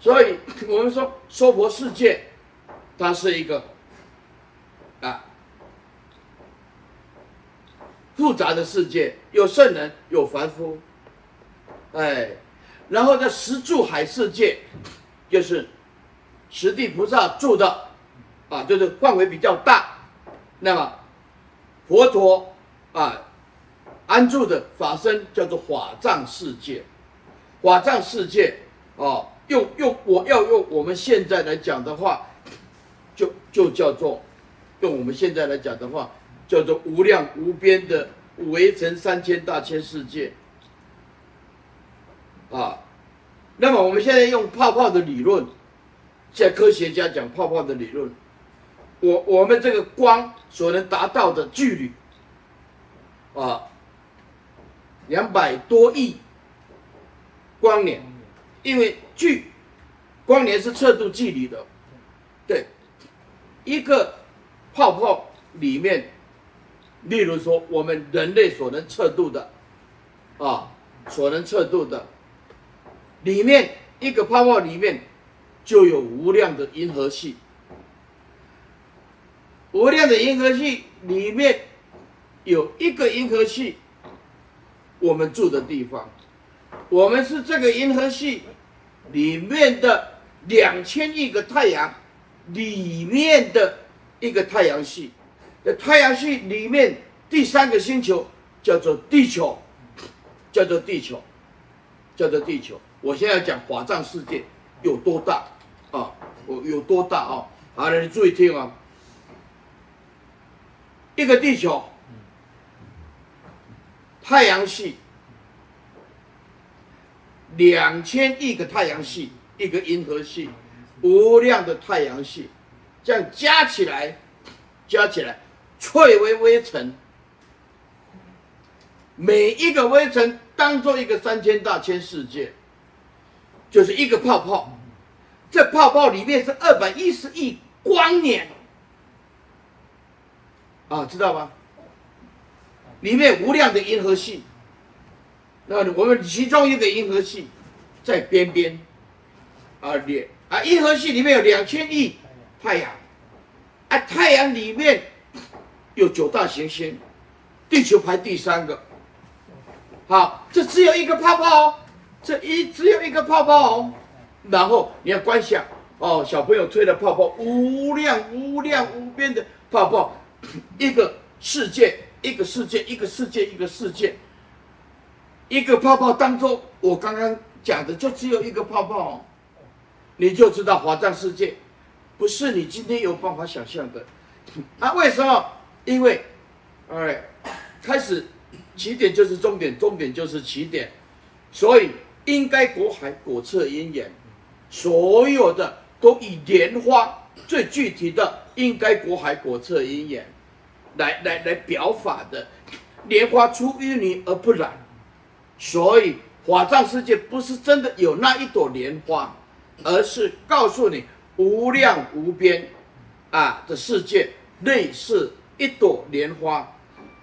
所以我们说娑婆世界，它是一个啊复杂的世界，有圣人，有凡夫，哎，然后在十住海世界，就是十地菩萨住的，啊，就是范围比较大，那么佛陀啊安住的法身叫做法藏世界，法藏世界啊。用用我要用我们现在来讲的话，就就叫做，用我们现在来讲的话，叫做无量无边的微尘三千大千世界，啊，那么我们现在用泡泡的理论，现在科学家讲泡泡的理论，我我们这个光所能达到的距离，啊，两百多亿光年。因为距光年是测度距离的，对，一个泡泡里面，例如说我们人类所能测度的，啊，所能测度的，里面一个泡泡里面就有无量的银河系，无量的银河系里面有一个银河系，我们住的地方。我们是这个银河系里面的两千亿个太阳里面的一个太阳系，太阳系里面第三个星球叫做地球，叫做地球，叫做地球。我现在讲法藏世界有多大啊？我有多大啊？好了，你注意听啊，一个地球，太阳系。两千亿个太阳系，一个银河系，无量的太阳系，这样加起来，加起来，翠微微尘，每一个微尘当做一个三千大千世界，就是一个泡泡，这泡泡里面是二百一十亿光年，啊，知道吗？里面无量的银河系。那我们其中一个银河系在边边，啊列啊，银河系里面有两千亿太阳，啊，太阳里面有九大行星，地球排第三个。好，这只有一个泡泡哦，这一只有一个泡泡哦。然后你要观想哦，小朋友吹的泡泡，无量无量无边的泡泡，一个世界，一个世界，一个世界，一个世界。一个泡泡当中，我刚刚讲的就只有一个泡泡，你就知道华藏世界不是你今天有办法想象的。啊，为什么？因为，哎，开始起点就是终点，终点就是起点，所以应该果海果彻因缘，所有的都以莲花最具体的应该果海果彻因缘来来来表法的，莲花出淤泥而不染。所以法藏世界不是真的有那一朵莲花，而是告诉你无量无边啊的世界类似一朵莲花，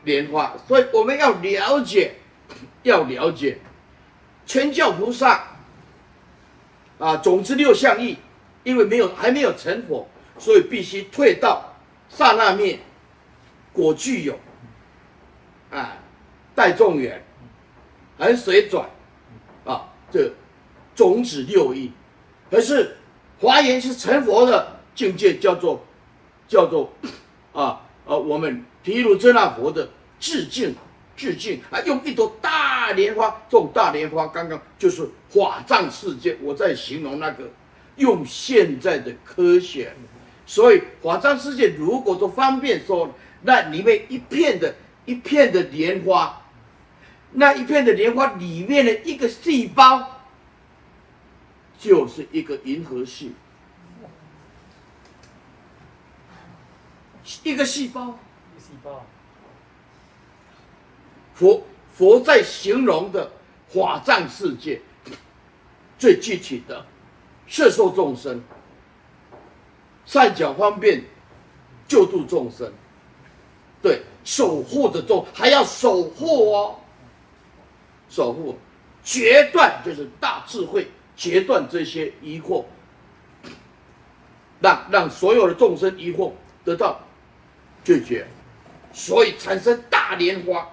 莲花。所以我们要了解，要了解全教菩萨啊，总之六相义，因为没有还没有成佛，所以必须退到刹那灭，果具有啊，待众缘。横水转，啊，这种子六义，可是华严是成佛的境界，叫做叫做啊啊，我们毗卢遮那佛的致敬致敬。啊，用一朵大莲花，种大莲花刚刚就是法藏世界，我在形容那个用现在的科学，所以法藏世界如果说方便说，那里面一片的一片的莲花。那一片的莲花里面的一个细胞，就是一个银河系，一个细胞，细胞。佛佛在形容的法藏世界，最具体的摄受众生，善巧方便救度众生，对，守护的众还要守护哦。守护决断就是大智慧，截断这些疑惑，让让所有的众生疑惑得到解决，所以产生大莲花，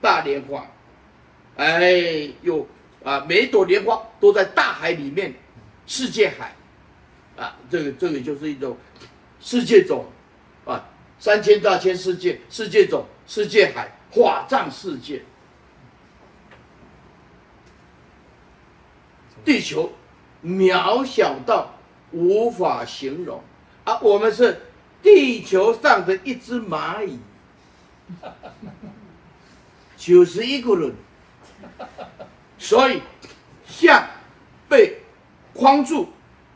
大莲花，哎，有啊，每一朵莲花都在大海里面，世界海，啊，这个这个就是一种世界种，啊，三千大千世界，世界种，世界海，法藏世界。地球渺小到无法形容，啊，我们是地球上的一只蚂蚁，九十一个人，所以像被框住，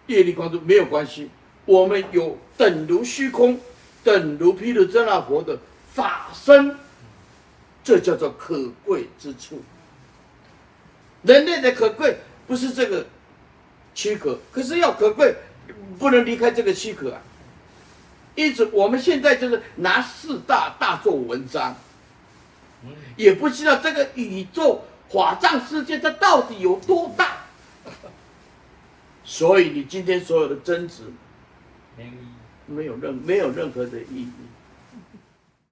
业力框住没有关系，我们有等如虚空、等如毗卢遮那佛的法身，这叫做可贵之处。人类的可贵。不是这个躯壳，可是要可贵，不能离开这个躯壳啊。因此，我们现在就是拿四大大做文章，也不知道这个宇宙法藏世界它到底有多大。所以，你今天所有的争执，没有任没有任何的意义。